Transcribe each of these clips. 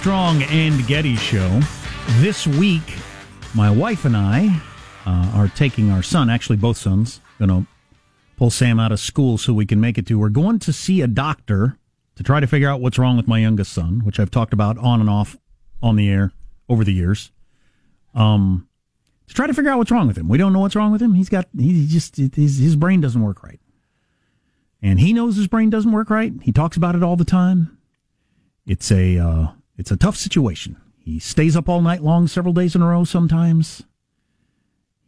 Armstrong and Getty show. This week, my wife and I uh, are taking our son, actually both sons, going to pull Sam out of school so we can make it to. We're going to see a doctor to try to figure out what's wrong with my youngest son, which I've talked about on and off on the air over the years. Um, to try to figure out what's wrong with him. We don't know what's wrong with him. He's got he just his, his brain doesn't work right, and he knows his brain doesn't work right. He talks about it all the time. It's a uh, it's a tough situation. He stays up all night long, several days in a row. Sometimes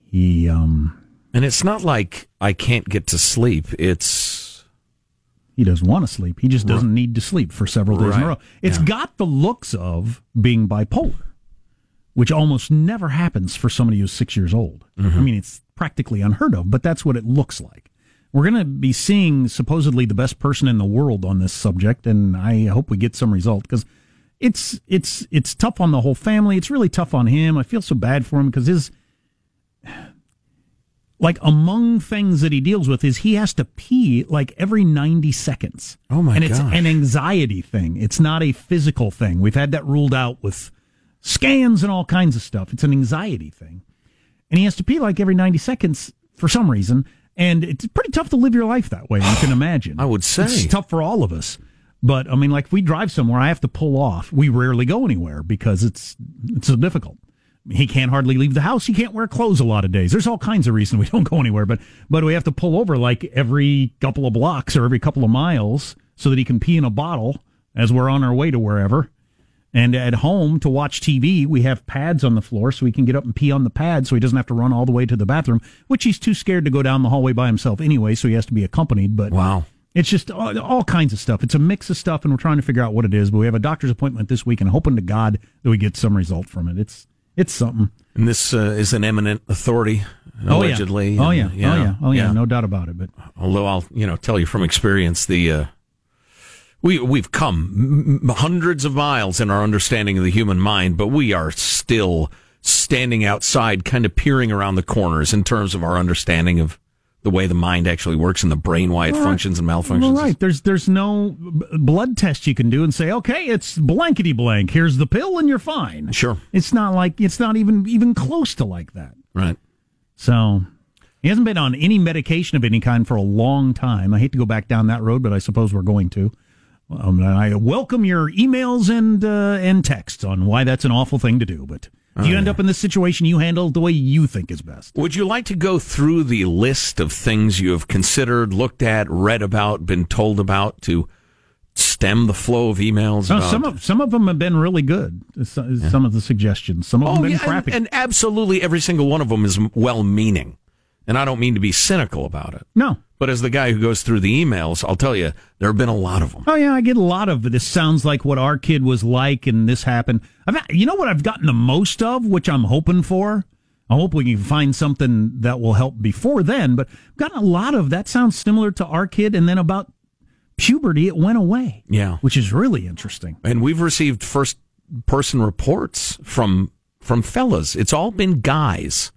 he um, And it's not like I can't get to sleep. It's he doesn't want to sleep. He just doesn't need to sleep for several days in a row. It's Yeah. got the looks of being bipolar, which almost never happens for somebody who's six years old. Mm-hmm. I mean, it's practically unheard of, but that's what it looks like. We're going to be seeing supposedly the best person in the world on this subject, and I hope we get some result because it's it's it's tough on the whole family. It's really tough on him. I feel so bad for him because his like among things that he deals with is he has to pee like every 90 seconds. Oh, my god. And it's gosh. an anxiety thing. It's not a physical thing. We've had that ruled out with scans and all kinds of stuff. It's an anxiety thing. And he has to pee like every 90 seconds for some reason. And it's pretty tough to live your life that way, you can imagine. I would say. It's tough for all of us. But I mean, like if we drive somewhere, I have to pull off. We rarely go anywhere because it's it's so difficult. He can't hardly leave the house. He can't wear clothes a lot of days. There's all kinds of reasons we don't go anywhere. But but we have to pull over like every couple of blocks or every couple of miles so that he can pee in a bottle as we're on our way to wherever. And at home to watch TV, we have pads on the floor so he can get up and pee on the pad so he doesn't have to run all the way to the bathroom, which he's too scared to go down the hallway by himself anyway, so he has to be accompanied. But wow. It's just all, all kinds of stuff. It's a mix of stuff, and we're trying to figure out what it is. But we have a doctor's appointment this week, and hoping to God that we get some result from it. It's it's something. And this uh, is an eminent authority, allegedly. Oh yeah. And, Oh yeah. Oh yeah. Oh yeah. No doubt about it. But Although I'll, you know, tell you from experience, the uh, we we've come m- hundreds of miles in our understanding of the human mind, but we are still standing outside, kind of peering around the corners in terms of our understanding of the way the mind actually works and the brain, why it functions and malfunctions. Well, right. There's there's no blood test you can do and say, okay, it's blankety blank. Here's the pill, and you're fine. Sure. It's not like it's not even even close to like that. Right. So he hasn't been on any medication of any kind for a long time. I hate to go back down that road, but I suppose we're going to. Um, I welcome your emails and uh, and texts on why that's an awful thing to do. But you end up in this situation, you handle the way you think is best. Would you like to go through the list of things you have considered, looked at, read about, been told about to stem the flow of emails? No, some of some of them have been really good. Some, some of the suggestions. Some of them Oh, have been yeah, and, crappy. and absolutely every single one of them is well meaning. And I don't mean to be cynical about it. no. But as the guy who goes through the emails, I'll tell you, there have been a lot of them. Oh yeah, I get a lot of this. Sounds like what our kid was like, and this happened. I've, you know what I've gotten the most of, which I'm hoping for. I hope we can find something that will help before then. But I've gotten a lot of that. Sounds similar to our kid, and then about puberty, it went away. Yeah. which is really interesting. And we've received first person reports from from fellas. It's all been guys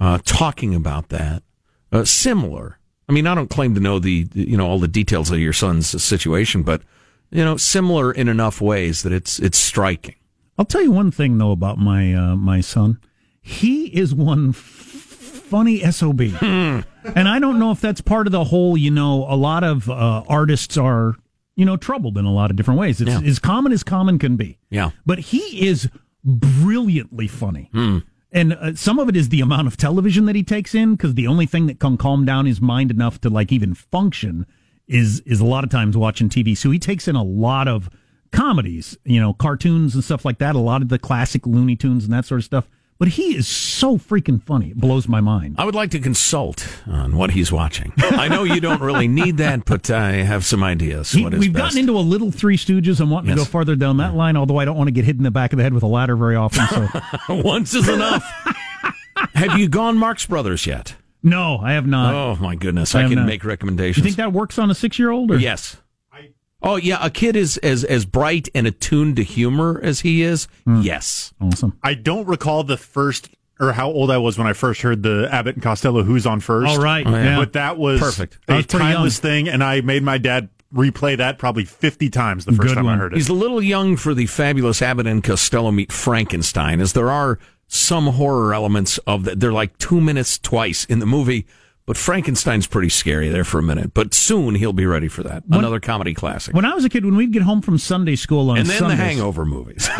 uh, talking about that. Uh, similar. I mean, I don't claim to know the you know all the details of your son's situation, but you know, similar in enough ways that it's it's striking. I'll tell you one thing though about my uh, my son. He is one f- funny sob, and I don't know if that's part of the whole. You know, a lot of uh, artists are you know troubled in a lot of different ways. It's Yeah. as common as common can be. Yeah. but he is brilliantly funny. And uh, some of it is the amount of television that he takes in, because the only thing that can calm down his mind enough to like even function is is a lot of times watching TV. So he takes in a lot of comedies, you know, cartoons and stuff like that. A lot of the classic Looney Tunes and that sort of stuff. But he is so freaking funny; it blows my mind. I would like to consult on what he's watching. I know you don't really need that, but I have some ideas. He- what is we've best. gotten into a little Three Stooges. I'm wanting to go farther down that line, although I don't want to get hit in the back of the head with a ladder very often. So Once is enough. have you gone Marx Brothers yet? no, I have not. Oh my goodness! I I, can not. make recommendations. you think that works on a six year old? Yes. Oh yeah, a kid is as as bright and attuned to humor as he is. Hmm. Yes. Awesome. I don't recall the first or how old I was when I first heard the Abbott and Costello "Who's on First. All right. Oh, yeah. yeah. but that was Perfect. A was pretty young. timeless thing, and I made my dad replay that probably 50 times the first Good time one. I heard it. He's a little young for the fabulous Abbott and Costello meet Frankenstein, as there are some horror elements of that. They're like two minutes twice in the movie, but Frankenstein's pretty scary there for a minute. But soon he'll be ready for that. Another comedy classic. When I was a kid, when we'd get home from Sunday school on and then Sundays, the Hangover movies.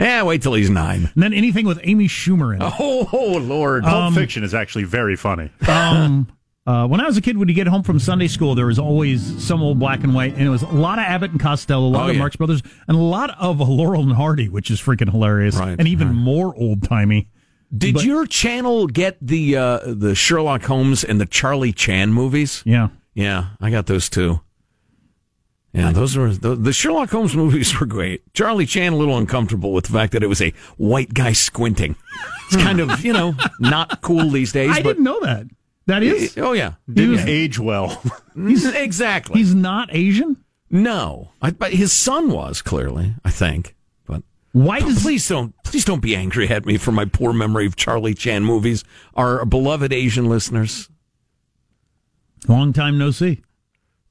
yeah, wait till he's nine. and then anything with Amy Schumer in it. Oh, oh Lord. Pulp Fiction is actually very funny. Um, uh, when I was a kid, when you get home from Sunday school, there was always some old black and white, and it was a lot of Abbott and Costello, a lot Oh, of yeah. Marx Brothers, and a lot of Laurel and Hardy, which is freaking hilarious, Right, and even right. more old timey. Did but- your channel get the uh, the Sherlock Holmes and the Charlie Chan movies? Yeah. Yeah, I got those too. Yeah, those were the, the Sherlock Holmes movies were great. Charlie Chan a little uncomfortable with the fact that it was a white guy squinting. It's kind of you know not cool these days. I but didn't know that. That is, oh yeah, Didn't was- age well. exactly. he's not Asian. no, I, but his son was clearly. I think, but Why does please don't please don't be angry at me for my poor memory of Charlie Chan movies. Our beloved Asian listeners. long time no see?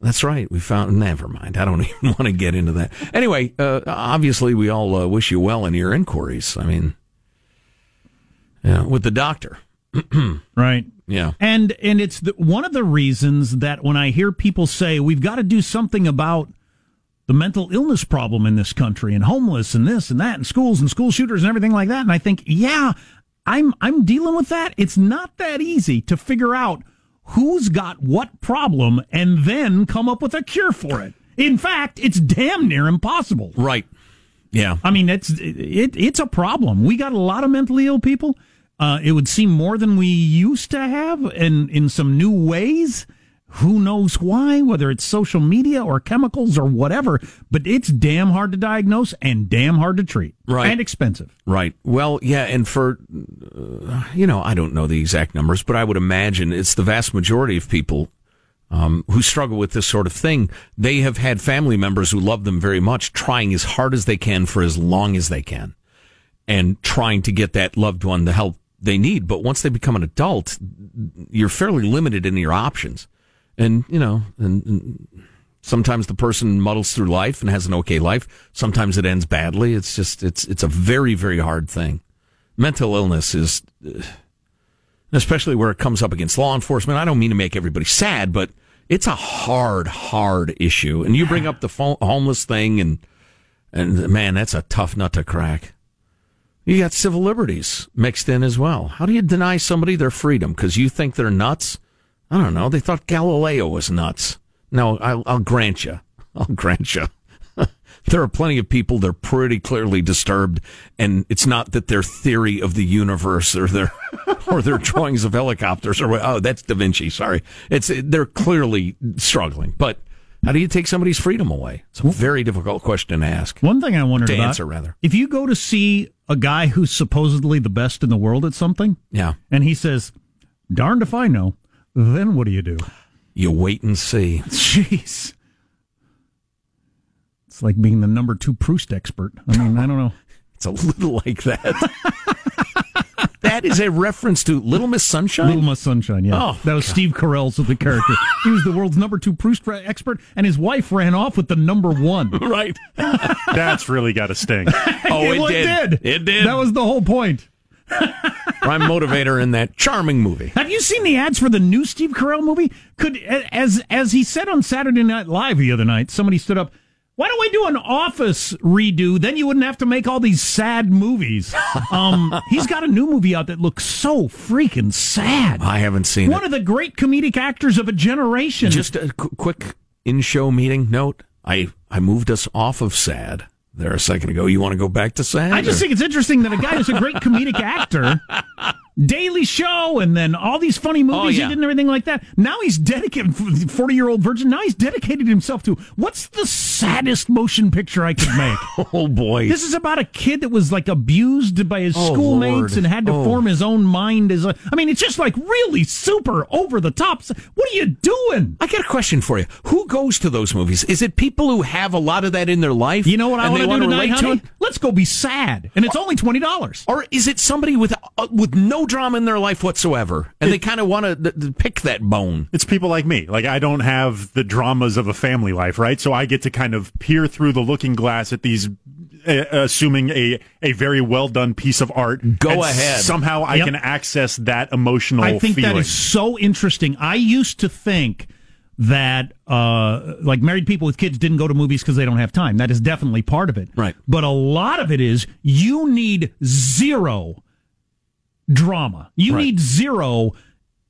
That's right. We found. Never mind. I don't even want to get into that. Anyway, uh, obviously, we all uh, wish you well in your inquiries. I mean, yeah, with the doctor. Right. Yeah. And and it's the, one of the reasons that when I hear people say we've got to do something about the mental illness problem in this country and homeless and this and that and schools and school shooters and everything like that and I think yeah I'm I'm dealing with that it's not that easy to figure out who's got what problem and then come up with a cure for it in fact it's damn near impossible Right. Yeah. I mean, it's it, it's a problem. We got a lot of mentally ill people. Uh, it would seem more than we used to have, and in some new ways. Who knows why? Whether it's social media or chemicals or whatever, but it's damn hard to diagnose and damn hard to treat, Right. And expensive. Right. Well, yeah, and for uh, you know, I don't know the exact numbers, but I would imagine it's the vast majority of people um, who struggle with this sort of thing. They have had family members who love them very much, trying as hard as they can for as long as they can, and trying to get that loved one the help they need. But once they become an adult, you're fairly limited in your options, and you know, and, and sometimes the person muddles through life and has an okay life. Sometimes it ends badly. It's just it's it's a very very hard thing. Mental illness is, uh, especially where it comes up against law enforcement. I don't mean to make everybody sad, but it's a hard hard issue. And you bring up the fo- homeless thing, and and man, that's a tough nut to crack. You got civil liberties mixed in as well. How do you deny somebody their freedom because you think they're nuts? I don't know. They thought Galileo was nuts. No, I'll, I'll grant you. I'll grant you. there are plenty of people that are pretty clearly disturbed, and it's not that their theory of the universe or their or their drawings of helicopters or oh, that's Da Vinci. Sorry, it's they're clearly struggling. But how do you take somebody's freedom away? It's a very difficult question to ask. One thing I wondered To about, answer, rather. if you go to see a guy who's supposedly the best in the world at something, Yeah, and he says, "Darned if I know," then what do you do? you wait and see. Jeez. It's like being the number two Proust expert. I mean, I don't know. It's a little like that. that is a reference to Little Miss Sunshine. Little Miss Sunshine, yeah. Oh, that was Steve Carell's of the character. he was the world's number two Proust expert, and his wife ran off with the number one. right. That's really got a sting. Oh, it Well, did. It did. That was the whole point. prime motivator in that charming movie. Have you seen the ads for the new Steve Carell movie? Could as as he said on Saturday Night Live the other night, somebody stood up. Why don't we do an Office redo? Then you wouldn't have to make all these sad movies. Um, he's got a new movie out that looks so freaking sad. I haven't seen it. One it. of the great comedic actors of a generation. Just a qu- quick in-show meeting note. I I moved us off of sad there a second ago. You want to go back to sad? I just or- think it's interesting that a guy who's a great comedic actor, Daily Show, and then all these funny movies Oh, yeah. he did and everything like that. Now he's dedicated, forty year old virgin. Now he's dedicated himself to what's the saddest motion picture I could make. oh boy. this is about a kid that was like abused by his Oh, schoolmates Lord. and had to Oh. form his own mind as a. I mean, it's just like really super over the top. What are you doing? I got a question for you. Who goes to those movies? Is it people who have a lot of that in their life? You know what I want to do tonight, relate to honey? Let's go be sad, and it's only twenty dollars. Or is it somebody with uh, with no no drama in their life whatsoever, and they kind of want to pick that bone. It's people like me. Like I don't have the dramas of a family life, right? So I get to kind of peer through the looking glass at these uh, assuming a a very well done piece of art. Go and ahead. Somehow I Yep. can access that emotional I think feeling. that is so interesting. I used to think that uh, like married people with kids didn't go to movies because they don't have time. That is definitely part of it. Right. But a lot of it is you need zero drama. You Right. need zero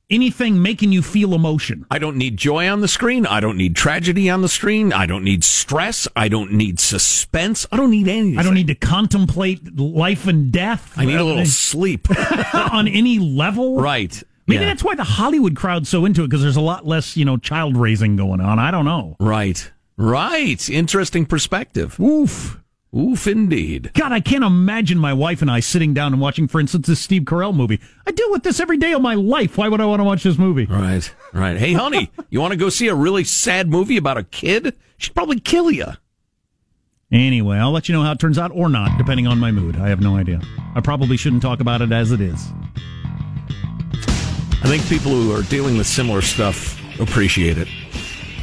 anything making you feel emotion. I don't need joy on the screen. I don't need tragedy on the screen. I don't need stress. I don't need suspense. I don't need anything. I don't need to contemplate life and death. I need a little sleep. on any level. right. Maybe Yeah. that's why the Hollywood crowd's so into it because there's a lot less, you know, child raising going on. I don't know. Right. Right. Interesting perspective. Oof. Oof, indeed. God, I can't imagine my wife and I sitting down and watching, for instance, this Steve Carell movie. I deal with this every day of my life. Why would I want to watch this movie? Right. Right. Hey, honey, you want to go see a really sad movie about a kid? She'd probably kill you. Anyway, I'll let you know how it turns out or not, depending on my mood. I have no idea. I probably shouldn't talk about it as it is. I think people who are dealing with similar stuff appreciate it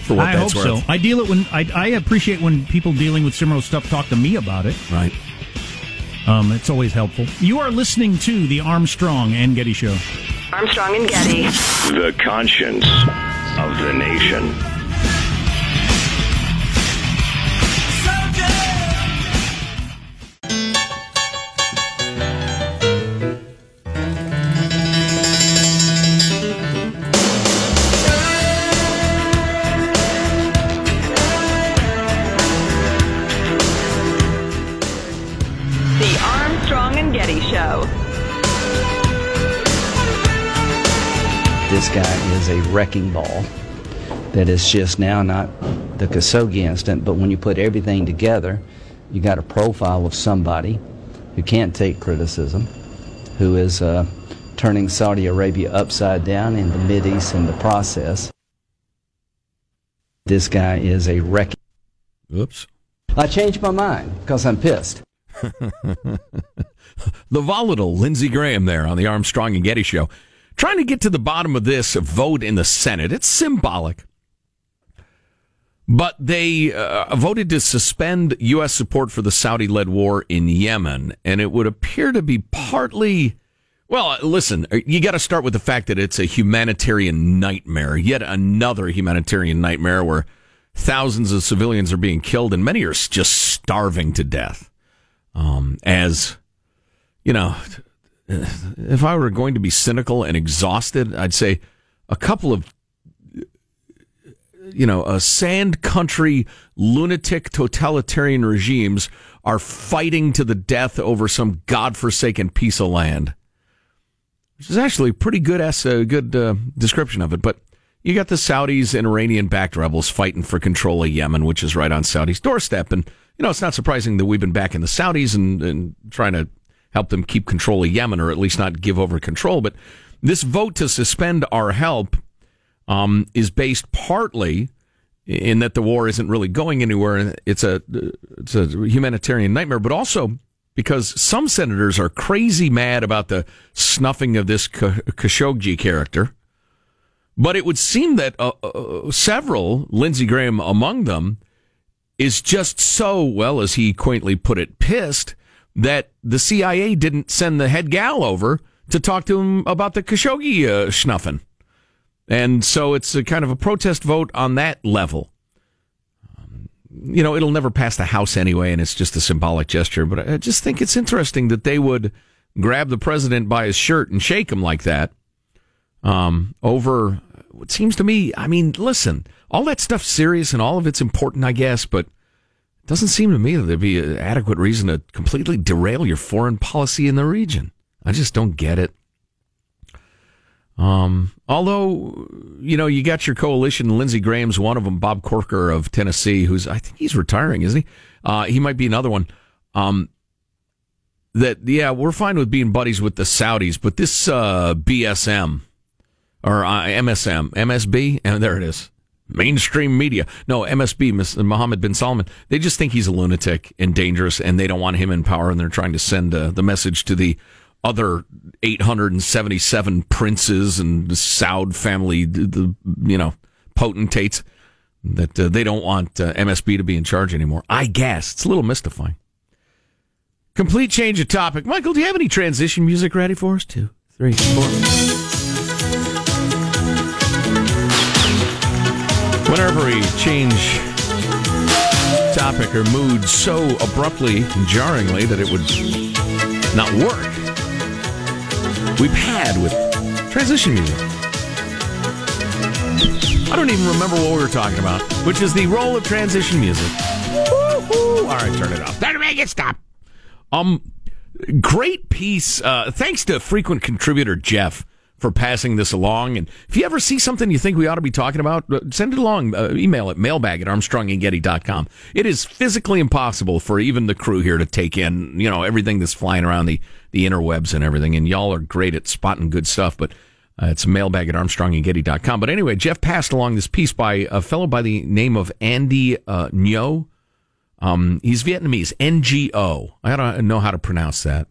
for what I hope that's so. I deal it when I, I appreciate when people dealing with similar stuff talk to me about it. Right. Um, it's always helpful. You are listening to the Armstrong and Getty Show. Armstrong and Getty. The conscience of the nation. A wrecking ball that is just now not the Khashoggi incident, but when you put everything together, you got a profile of somebody who can't take criticism, who is uh, turning Saudi Arabia upside down in the Mid East in the process. This guy is a wrecking. Oops. I changed my mind because I'm pissed. The volatile Lindsey Graham there on the Armstrong and Getty show. Trying to get to the bottom of this vote in the Senate. It's symbolic. But they uh, voted to suspend U.S. support for the Saudi led war in Yemen. And it would appear to be partly. Well, listen, you got to start with the fact that it's a humanitarian nightmare. Yet another humanitarian nightmare where thousands of civilians are being killed and many are just starving to death. Um, as you know, if I were going to be cynical and exhausted, I'd say a couple of, you know, a sand country lunatic totalitarian regimes are fighting to the death over some godforsaken piece of land. Which is actually a pretty good, as a good uh, description of it. But you got the Saudis and Iranian backed rebels fighting for control of Yemen, which is right on Saudi's doorstep. And, you know, it's not surprising that we've been backing the Saudis and, and trying to help them keep control of Yemen or at least not give over control. But this vote to suspend our help um, is based partly in that the war isn't really going anywhere. and It's a it's a humanitarian nightmare, but also because some senators are crazy mad about the snuffing of this Khashoggi character. But it would seem that uh, uh, several, Lindsey Graham among them, is just so well, as he quaintly put it, pissed that the CIA didn't send the head gal over to talk to him about the Khashoggi uh, snuffing. And so it's a kind of a protest vote on that level. Um, you know, it'll never pass the House anyway, and it's just a symbolic gesture. But I just think it's interesting that they would grab the president by his shirt and shake him like that um, over what seems to me. I mean, listen, all that stuff's serious and all of it's important, I guess, but doesn't seem to me that there'd be an adequate reason to completely derail your foreign policy in the region. I just don't get it. Um, although, you know, you got your coalition, Lindsey Graham's one of them, Bob Corker of Tennessee, who's, I think he's retiring, isn't he? Uh, he might be another one. Um, that, yeah, we're fine with being buddies with the Saudis, but this, uh, BSM or uh, MSM, MSB, and there it is. Mainstream media. No, MSB, Mohammed bin Salman. They just think he's a lunatic and dangerous, and they don't want him in power, and they're trying to send uh, the message to the other 877 princes and the Saud family, the, the you know potentates that uh, they don't want uh, MSB to be in charge anymore. I guess it's a little mystifying. Complete change of topic. Michael, do you have any transition music ready for us? Two, three, four. Whenever we change topic or mood so abruptly and jarringly that it would not work, we pad with transition music. I don't even remember what we were talking about, which is the role of transition music. Woo-hoo. All right, turn it off. Don't make it stop. Um, great piece. Uh, thanks to frequent contributor Jeff for passing this along. And if you ever see something you think we ought to be talking about, uh, send it along. Uh, email it mailbag at armstrongandgetty.com. It is physically impossible for even the crew here to take in, you know, everything that's flying around the, the interwebs and everything. And y'all are great at spotting good stuff, but uh, it's mailbag at armstrongandgetty.com. But anyway, Jeff passed along this piece by a fellow by the name of Andy uh, Ngo. Um, he's Vietnamese, NGO. I don't know how to pronounce that.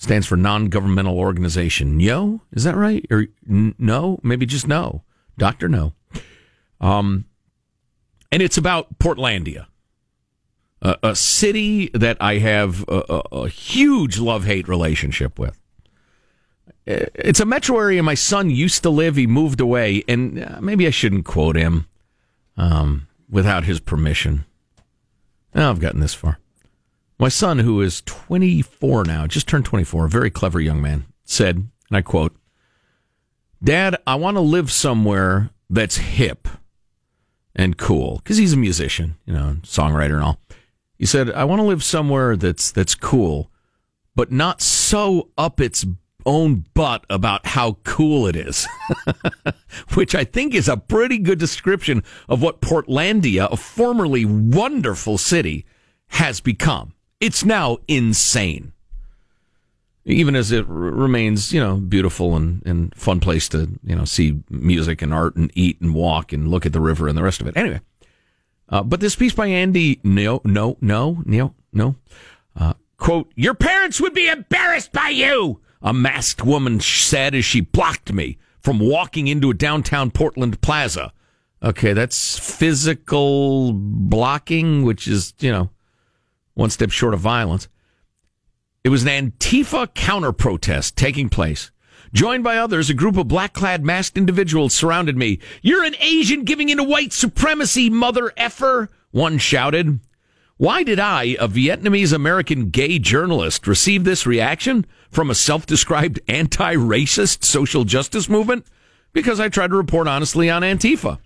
Stands for non-governmental organization. Yo, is that right? Or n- no? Maybe just no. Doctor No. Um, and it's about Portlandia, a, a city that I have a, a, a huge love-hate relationship with. It's a metro area my son used to live. He moved away, and uh, maybe I shouldn't quote him um, without his permission. Oh, I've gotten this far. My son, who is 24 now, just turned 24, a very clever young man, said, and I quote, Dad, I want to live somewhere that's hip and cool, because he's a musician, you know, songwriter and all. He said, I want to live somewhere that's that's cool, but not so up its own butt about how cool it is, which I think is a pretty good description of what Portlandia, a formerly wonderful city, has become. It's now insane. Even as it r- remains, you know, beautiful and, and fun place to, you know, see music and art and eat and walk and look at the river and the rest of it. Anyway, uh, but this piece by Andy, no, no, no, no, no, uh, quote, your parents would be embarrassed by you a masked woman said as she blocked me from walking into a downtown Portland plaza. Okay, that's physical blocking, which is, you know, one step short of violence. It was an Antifa counter protest taking place. Joined by others, a group of black clad masked individuals surrounded me. You're an Asian giving into white supremacy, mother effer, one shouted. Why did I, a Vietnamese American gay journalist, receive this reaction from a self described anti racist social justice movement? Because I tried to report honestly on Antifa,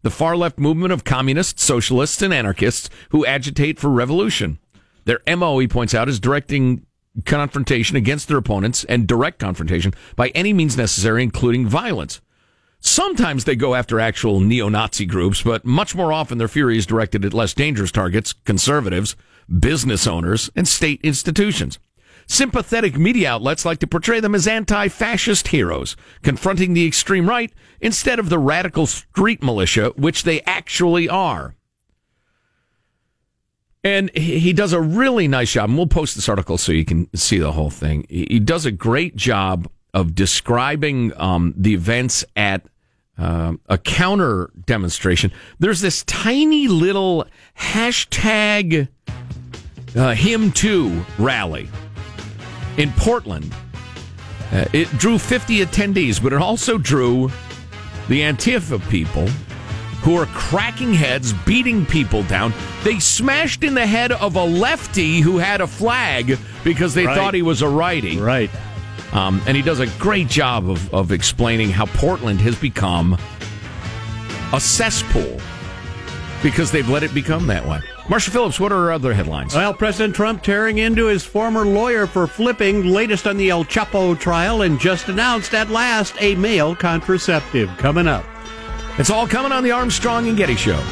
the far left movement of communists, socialists, and anarchists who agitate for revolution. Their MO, he points out, is directing confrontation against their opponents and direct confrontation by any means necessary, including violence. Sometimes they go after actual neo Nazi groups, but much more often their fury is directed at less dangerous targets conservatives, business owners, and state institutions. Sympathetic media outlets like to portray them as anti fascist heroes, confronting the extreme right instead of the radical street militia, which they actually are. And he does a really nice job, and we'll post this article so you can see the whole thing. He does a great job of describing um, the events at uh, a counter demonstration. There's this tiny little hashtag uh, him too rally in Portland. Uh, it drew 50 attendees, but it also drew the Antifa people who are cracking heads, beating people down. They smashed in the head of a lefty who had a flag because they Right. thought he was a righty. Right. Um, and he does a great job of, of explaining how Portland has become a cesspool because they've let it become that way. Marshall Phillips, what are our other headlines? Well, President Trump tearing into his former lawyer for flipping, latest on the El Chapo trial, and just announced at last a male contraceptive coming up. It's all coming on the Armstrong and Getty Show.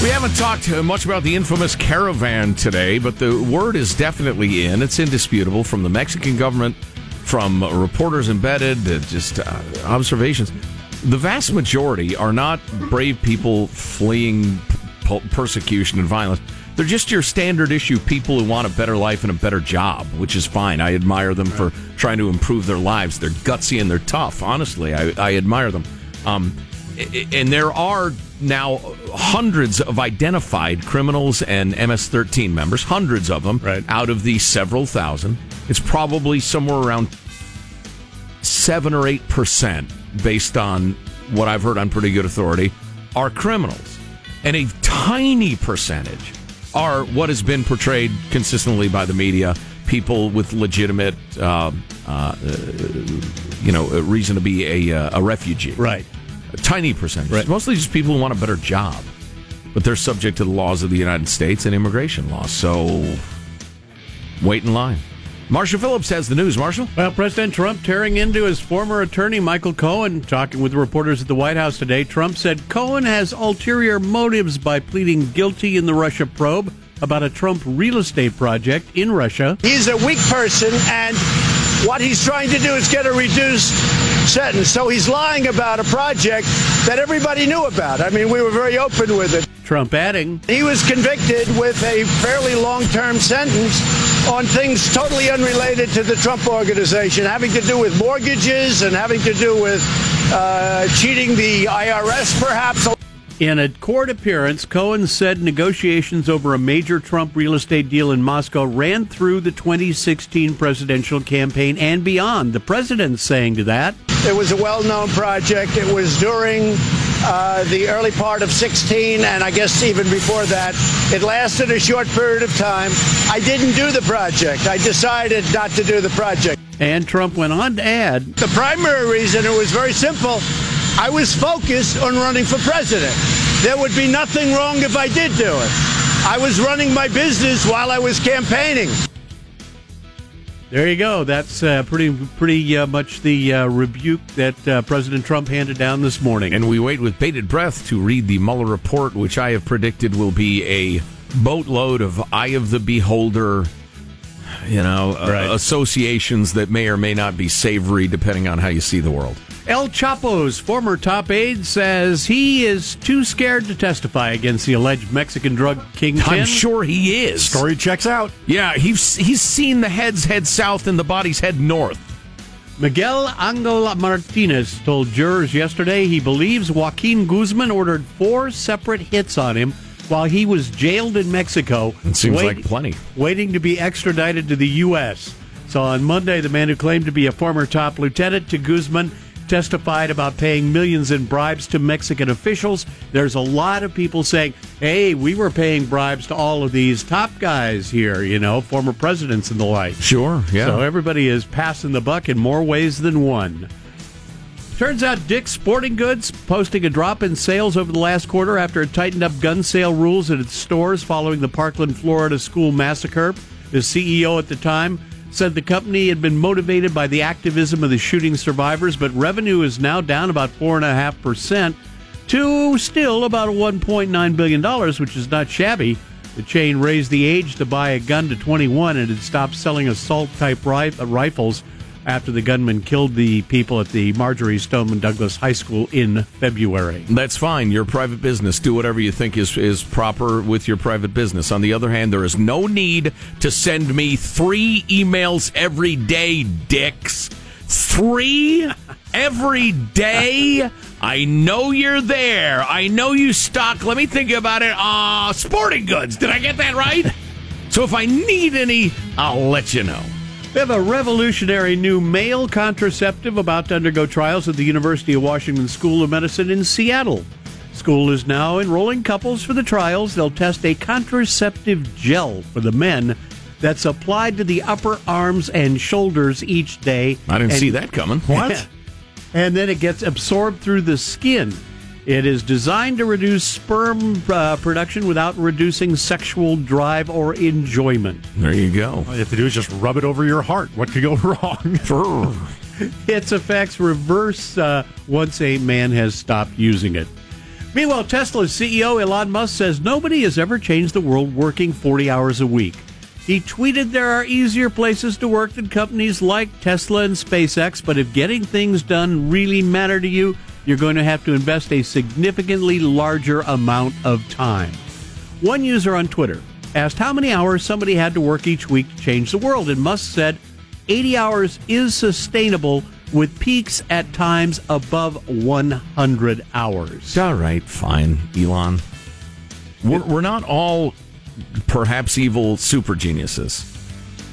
We haven't talked uh, much about the infamous caravan today, but the word is definitely in. It's indisputable from the Mexican government, from reporters embedded, uh, just uh, observations. the vast majority are not brave people fleeing p- persecution and violence. They're just your standard issue people who want a better life and a better job, which is fine. I admire them for trying to improve their lives. They're gutsy and they're tough. Honestly, I, I admire them. Um, and there are now hundreds of identified criminals and MS-13 members, hundreds of them, right. out of the several thousand. It's probably somewhere around seven or eight percent, based on what I've heard on pretty good authority, are criminals, and a tiny percentage are what has been portrayed consistently by the media. People with legitimate, uh, uh, you know, reason to be a, a refugee. Right. A tiny percentage. Right. Mostly just people who want a better job. But they're subject to the laws of the United States and immigration laws. So wait in line. Marshall Phillips has the news. Marshall? Well, President Trump tearing into his former attorney, Michael Cohen, talking with reporters at the White House today. Trump said Cohen has ulterior motives by pleading guilty in the Russia probe about a Trump real estate project in Russia. He's a weak person, and what he's trying to do is get a reduced sentence. So he's lying about a project that everybody knew about. I mean, we were very open with it. Trump adding, He was convicted with a fairly long term sentence on things totally unrelated to the Trump organization, having to do with mortgages and having to do with uh, cheating the IRS, perhaps. In a court appearance, Cohen said negotiations over a major Trump real estate deal in Moscow ran through the 2016 presidential campaign and beyond. The president's saying to that. It was a well known project. It was during uh, the early part of 16, and I guess even before that. It lasted a short period of time. I didn't do the project. I decided not to do the project. And Trump went on to add The primary reason, it was very simple. I was focused on running for president. There would be nothing wrong if I did do it. I was running my business while I was campaigning. There you go. That's uh, pretty pretty uh, much the uh, rebuke that uh, President Trump handed down this morning. And we wait with bated breath to read the Mueller report, which I have predicted will be a boatload of eye of the beholder, you know, uh, associations that may or may not be savory depending on how you see the world. El Chapo's former top aide says he is too scared to testify against the alleged Mexican drug kingpin. I'm sure he is. Story checks out. Yeah, he's he's seen the heads head south and the bodies head north. Miguel Angel Martinez told jurors yesterday he believes Joaquin Guzman ordered four separate hits on him while he was jailed in Mexico. It seems like plenty. Waiting to be extradited to the U.S. So on Monday, the man who claimed to be a former top lieutenant to Guzman testified about paying millions in bribes to Mexican officials. There's a lot of people saying, hey, we were paying bribes to all of these top guys here, you know, former presidents and the like. Sure, yeah. So everybody is passing the buck in more ways than one. Turns out Dick's Sporting Goods posting a drop in sales over the last quarter after it tightened up gun sale rules at its stores following the Parkland, Florida school massacre. The CEO at the time said the company had been motivated by the activism of the shooting survivors, but revenue is now down about 4.5% to still about $1.9 billion, which is not shabby. The chain raised the age to buy a gun to 21 and had stopped selling assault type rifles after the gunman killed the people at the Marjory Stoneman Douglas High School in February. That's fine. Your private business. Do whatever you think is, is proper with your private business. On the other hand, there is no need to send me three emails every day, dicks. Three every day? I know you're there. I know you stock, let me think about it, uh, sporting goods. Did I get that right? So if I need any, I'll let you know. We have a revolutionary new male contraceptive about to undergo trials at the University of Washington School of Medicine in Seattle. School is now enrolling couples for the trials. They'll test a contraceptive gel for the men that's applied to the upper arms and shoulders each day. I didn't And- see that coming. What? and then it gets absorbed through the skin. It is designed to reduce sperm uh, production without reducing sexual drive or enjoyment. There you go. All you have to do is just rub it over your heart. What could go wrong? its effects reverse uh, once a man has stopped using it. Meanwhile, Tesla's CEO Elon Musk says nobody has ever changed the world working 40 hours a week. He tweeted there are easier places to work than companies like Tesla and SpaceX, but if getting things done really matter to you, you're going to have to invest a significantly larger amount of time. One user on Twitter asked how many hours somebody had to work each week to change the world, and Musk said 80 hours is sustainable with peaks at times above 100 hours. All right, fine, Elon. We're, we're not all perhaps evil super geniuses.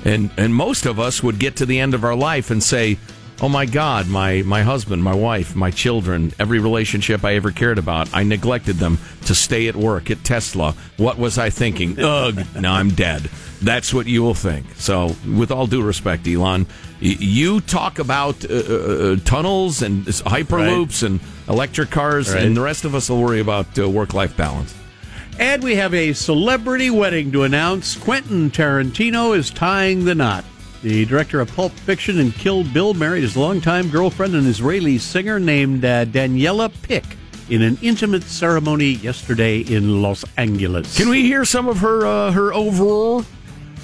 And and most of us would get to the end of our life and say, "Oh my god, my my husband, my wife, my children, every relationship I ever cared about, I neglected them to stay at work at Tesla. What was I thinking? Ugh, now I'm dead." That's what you will think. So, with all due respect, Elon, you talk about uh, uh, tunnels and hyperloops and electric cars, Right. and the rest of us will worry about uh, work life balance. And we have a celebrity wedding to announce. Quentin Tarantino is tying the knot. The director of Pulp Fiction and Kill Bill married his longtime girlfriend, an Israeli singer named uh, Daniella Pick, in an intimate ceremony yesterday in Los Angeles. Can we hear some of her uh, her overall?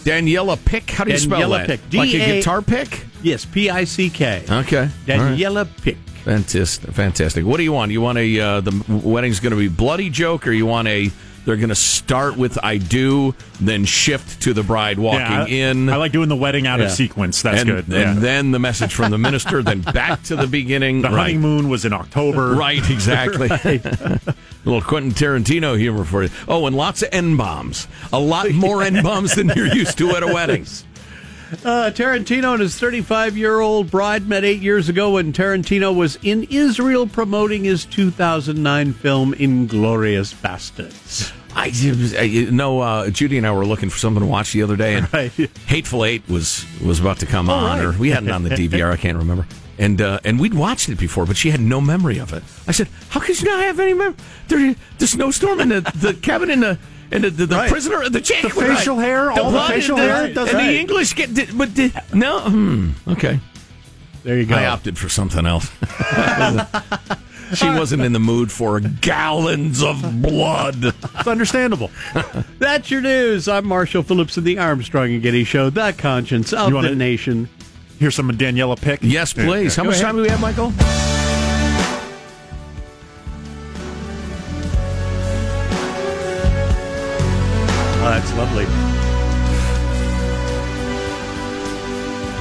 Daniella Pick. How do you spell Daniella that? Pick. Like a guitar pick? Yes, P I C K. Okay. All right. Daniella Pick. Fantastic. Fantastic. What do you want? You want a uh, the wedding's going to be bloody joke, or you want a they're going to start with "I do," then shift to the bride walking Yeah, I- in. I like doing the wedding out Yeah. of sequence. That's and, good. And yeah. then the message from the minister, then back to the beginning. the right. honeymoon was in October. Right, exactly. a little Quentin Tarantino humor for you. Oh, and lots of N bombs. A lot more N bombs than you're used to at a wedding. Uh, Tarantino and his 35 year old bride met eight years ago when Tarantino was in Israel promoting his 2009 film Inglourious Basterds. I, I you know, uh, Judy and I were looking for something to watch the other day, and Right. Hateful Eight was was about to come Oh, on, right. or we had it on the DVR. I can't remember. And uh, and we'd watched it before, but she had no memory of it. I said, "How could you not have any memory? There, the snowstorm in the, the cabin in the." And the, the, the Right. prisoner, the chick, The facial hair, all the facial and hair, it and that. the English get, did, but did, no, hmm, okay. There you go. I opted for something else. she wasn't in the mood for gallons of blood. It's understandable. That's your news. I'm Marshall Phillips of the Armstrong and Getty Show, the conscience of You the nation. Here's some Daniella Pick. Yes, please. How much time do we have, Michael?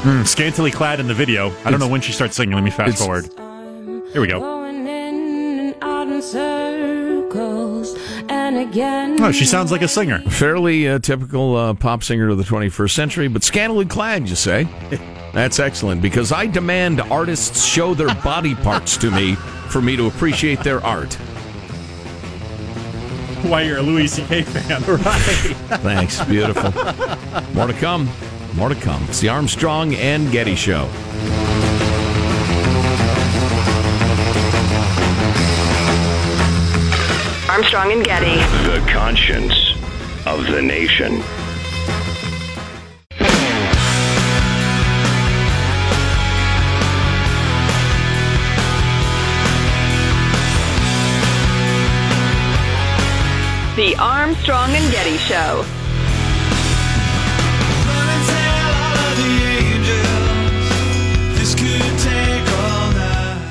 Mm, scantily clad in the video. I don't know when she starts singing. Let me fast forward. Here we go. In and out in circles, and again. Oh, she sounds like a singer. Fairly uh, typical uh, pop singer of the 21st century, but scantily clad, you say? That's excellent because I demand artists show their body parts to me for me to appreciate their art. Why you're a Louis C.K. fan? Right. Thanks. Beautiful. More to come. More to come. It's the Armstrong and Getty Show. Armstrong and Getty. The conscience of the nation. The Armstrong and Getty Show.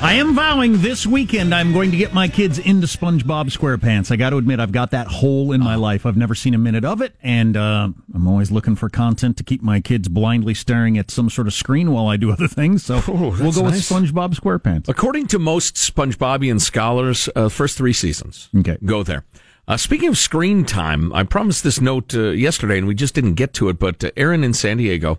I am vowing this weekend I'm going to get my kids into SpongeBob SquarePants. I got to admit, I've got that hole in my life. I've never seen a minute of it, and uh, I'm always looking for content to keep my kids blindly staring at some sort of screen while I do other things. So we'll go nice. with SpongeBob SquarePants. According to most SpongeBobian scholars, uh, first three seasons. Okay. Go there. Uh, speaking of screen time, I promised this note uh, yesterday, and we just didn't get to it. But uh, Aaron in San Diego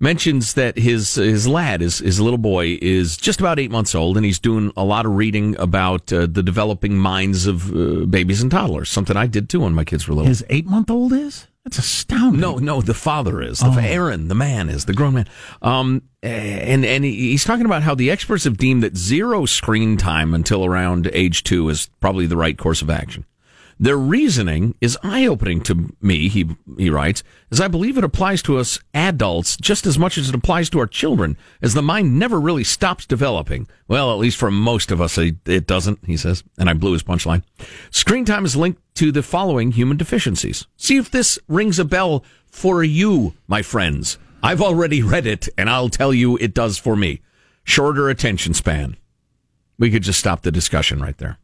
mentions that his his lad, his his little boy, is just about eight months old, and he's doing a lot of reading about uh, the developing minds of uh, babies and toddlers. Something I did too when my kids were little. His eight month old is? That's astounding. No, no, the father is. The Oh. Aaron, the man is the grown man. Um, and and he's talking about how the experts have deemed that zero screen time until around age two is probably the right course of action. Their reasoning is eye opening to me, he, he writes, as I believe it applies to us adults just as much as it applies to our children, as the mind never really stops developing. Well, at least for most of us, it it doesn't, he says, and I blew his punchline. Screen time is linked to the following human deficiencies. See if this rings a bell for you, my friends. I've already read it, and I'll tell you it does for me. Shorter attention span. We could just stop the discussion right there.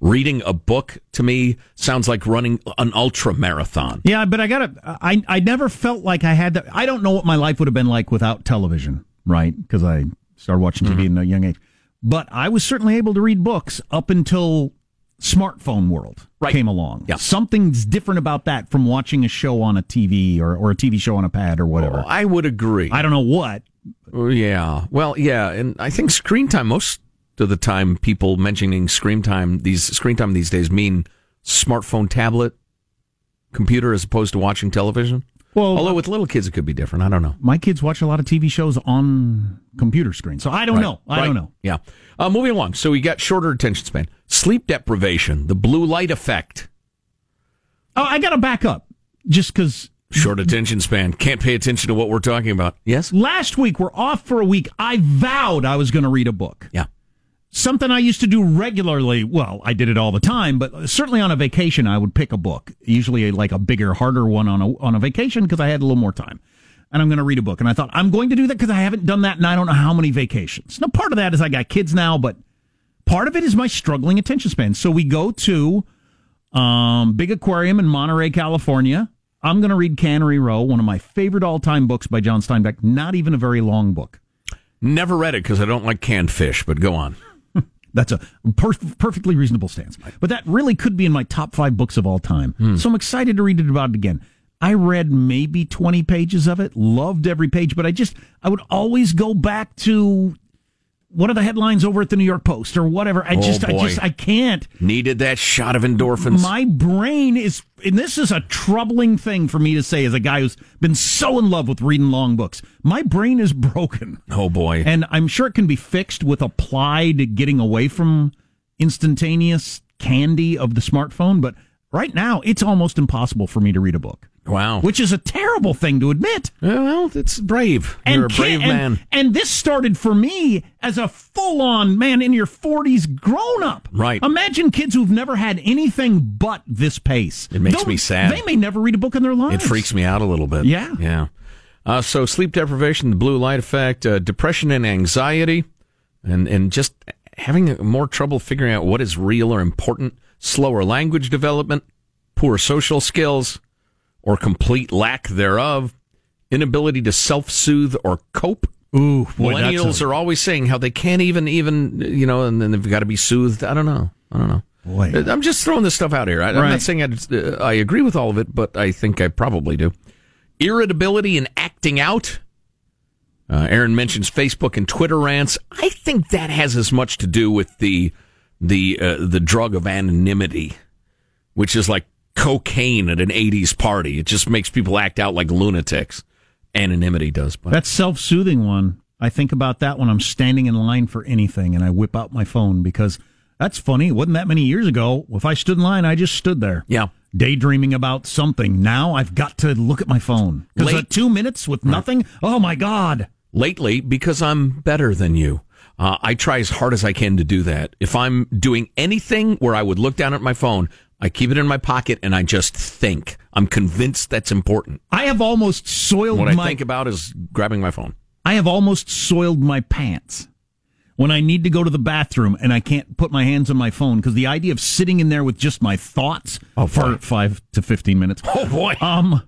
Reading a book to me sounds like running an ultra marathon. Yeah, but I gotta. I I never felt like I had. To, I don't know what my life would have been like without television, right? Because I started watching TV Mm-hmm. in a young age. But I was certainly able to read books up until smartphone world Right. came along. Yeah. Something's different about that from watching a show on a TV or, or a TV show on a pad or whatever. Oh, I would agree. I don't know what. Yeah. Well, yeah, and I think screen time most of the time people mentioning screen time these screen time these days mean smartphone, tablet, computer as opposed to watching television. Well, Although with little kids it could be different. I don't know. my kids watch a lot of TV shows on computer screens, so I don't know. I Right. don't know. Yeah. Uh, moving along. So we got shorter attention span, sleep deprivation, the blue light effect, Oh, I got to back up just because short attention span, can't pay attention to what we're talking about. Yes. last week we're off for a week. I vowed I was going to read a book. Yeah. Something I used to do regularly. Well, I did it all the time, but certainly on a vacation, I would pick a book, usually like a bigger, harder one on a on a vacation because I had a little more time. And I'm going to read a book. And I thought I'm going to do that because I haven't done that, and I don't know how many vacations. Now, part of that is I got kids now, but part of it is my struggling attention span. So we go to um, Big Aquarium in Monterey, California. I'm going to read Cannery Row, one of my favorite all time books by John Steinbeck. Not even a very long book. Never read it because I don't like canned fish, but go on. That's a per- perfectly reasonable stance. But that really could be in my top five books of all time. Hmm. So I'm excited to read it about it again. I read maybe 20 pages of it, loved every page, but I just, I would always go back to what are the headlines over at the New York Post or whatever. I Oh, just, I just, I can't. Needed that shot of endorphins. My brain is, and this is a troubling thing for me to say as a guy who's been so in love with reading long books. My brain is broken. oh boy. And I'm sure it can be fixed with applied getting away from instantaneous candy of the smartphone. But right now, it's almost impossible for me to read a book, wow. which is a terrible thing to admit. well, it's brave. You're a brave can- man. And, and this started for me as a full on man in your 40s grown up. Right. Imagine kids who've never had anything but this pace. It makes They'll- me sad. They may never read a book in their lives. It freaks me out a little bit. Yeah. Yeah. Uh, so sleep deprivation, the blue light effect, uh, depression and anxiety, and, and just having more trouble figuring out what is real or important, slower language development, poor social skills, or complete lack thereof, inability to self-soothe or cope. Ooh, boy, Millennials a- are always saying how they can't even, even, you know, and then they've got to be soothed. I don't know. I don't know. Boy. I'm just throwing this stuff out here. I, I'm Right. not saying I, uh, I agree with all of it, but I think I probably do. Irritability and acting out. Uh, Aaron mentions Facebook and Twitter rants. I think that has as much to do with the the uh, the drug of anonymity, which is like cocaine at an '80s party. It just makes people act out like lunatics. Anonymity does, but That self soothing one, I think about that when I'm standing in line for anything and I whip out my phone because that's funny. It wasn't that many years ago. If I stood in line, I just stood there. yeah. Daydreaming about something. Now I've got to look at my phone. Because Late- two minutes with nothing? Oh my God. lately because I'm better than you. Uh, I try as hard as I can to do that. If I'm doing anything where I would look down at my phone, I keep it in my pocket and I just think. I'm convinced that's important. I have almost soiled my What I think about is grabbing my phone. I have almost soiled my pants when I need to go to the bathroom and I can't put my hands on my phone because the idea of sitting in there with just my thoughts Oh, for boy. five to fifteen minutes. Oh boy. Um,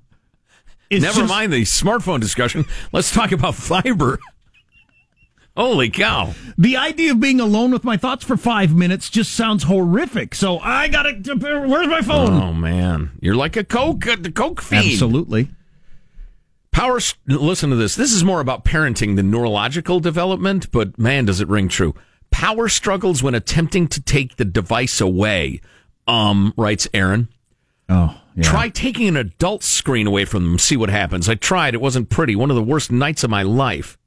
Never just- mind the smartphone discussion. Let's talk about fiber. Holy cow. The idea of being alone with my thoughts for five minutes just sounds horrific. So I gotta. Where's my phone? Oh man. You're like a Coke, uh, the Coke fiend. Absolutely. Power. Listen to this. This is more about parenting than neurological development, but man, does it ring true. Power struggles when attempting to take the device away. Um, writes Aaron. Oh, yeah. Try taking an adult screen away from them. See what happens. I tried. It wasn't pretty. One of the worst nights of my life.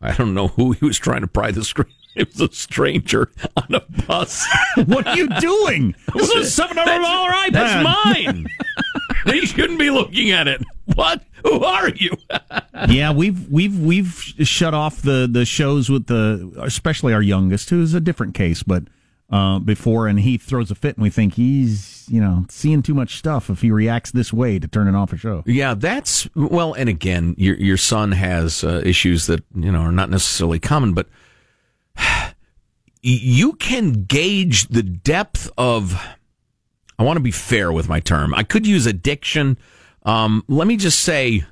I don't know who he was trying to pry the screen. It was a stranger on a bus. what are you doing? This is a seven hundred dollar iPad. That's mine. you shouldn't be looking at it. What? Who are you? yeah, we've we've we've shut off the the shows with the especially our youngest, who's a different case, but uh, before, and he throws a fit, and we think he's you know seeing too much stuff if he reacts this way to turning off a show. Yeah, that's well. And again, your your son has uh, issues that you know are not necessarily common, but you can gauge the depth of. I want to be fair with my term. I could use addiction. Um, let me just say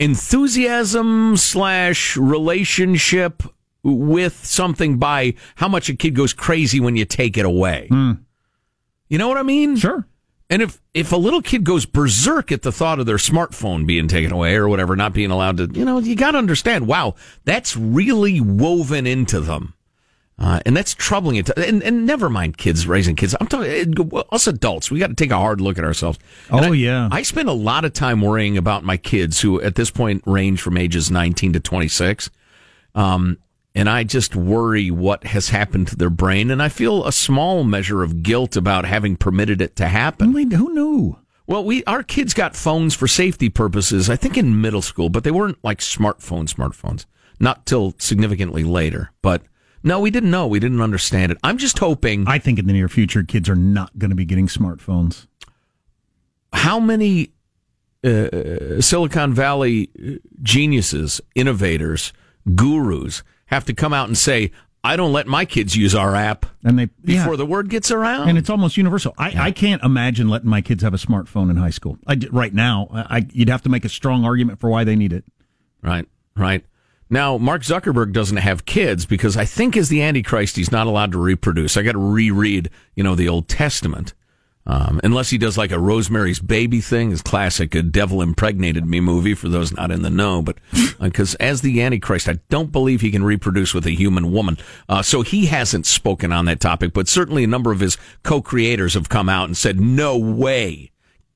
enthusiasm slash relationship with something by how much a kid goes crazy when you take it away. You know what I mean? Sure. And if if a little kid goes berserk at the thought of their smartphone being taken away or whatever, not being allowed to, you know, you got to understand. Wow, that's really woven into them, uh, and that's troubling. It and, and never mind kids raising kids. I'm talking us adults. We got to take a hard look at ourselves. And Oh, I- yeah. I spend a lot of time worrying about my kids, who at this point range from ages 19 to 26. Um, and I just worry what has happened to their brain, and I feel a small measure of guilt about having permitted it to happen. Wait, Who knew? Well, we our kids got phones for safety purposes. I think in middle school, but they weren't like smartphone smartphones. Not till significantly later. But no, we didn't know. We didn't understand it. I'm just hoping. I think in the near future, kids are not going to be getting smartphones. how many uh, Silicon Valley geniuses, innovators, gurus have to come out and say, "I don't let my kids use our app," And they before yeah. the word gets around. and it's almost universal. I, I can't imagine letting my kids have a smartphone in high school. I, right now, I, I- you'd have to make a strong argument for why they need it. Right, right. Now, Mark Zuckerberg doesn't have kids because I think as the Antichrist, he's not allowed to reproduce. I got to reread, you know, the Old Testament. Um, unless he does like a Rosemary's Baby thing, his classic a "Devil Impregnated Me" movie for those not in the know. But because as the Antichrist, I don't believe he can reproduce with a human woman, uh, so he hasn't spoken on that topic. But certainly, a number of his co-creators have come out and said, "No way,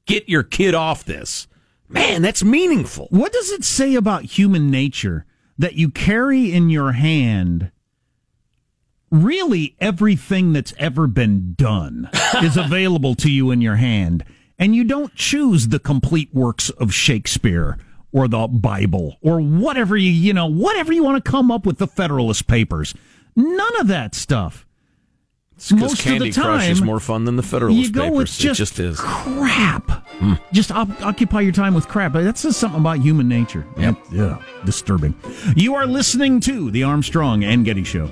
get your kid off this." Man, that's meaningful. What does it say about human nature that you carry in your hand? Really, everything that's ever been done is available to you in your hand, and you don't choose the complete works of Shakespeare or the Bible or whatever you you know whatever you want to come up with the Federalist Papers. None of that stuff. Most of Candy the Crush is more fun than the Federalist you go Papers. with just, it just is. crap. Hmm. Just op- occupy your time with crap. That says something about human nature. Yep. Yeah, disturbing. You are listening to the Armstrong and Getty Show.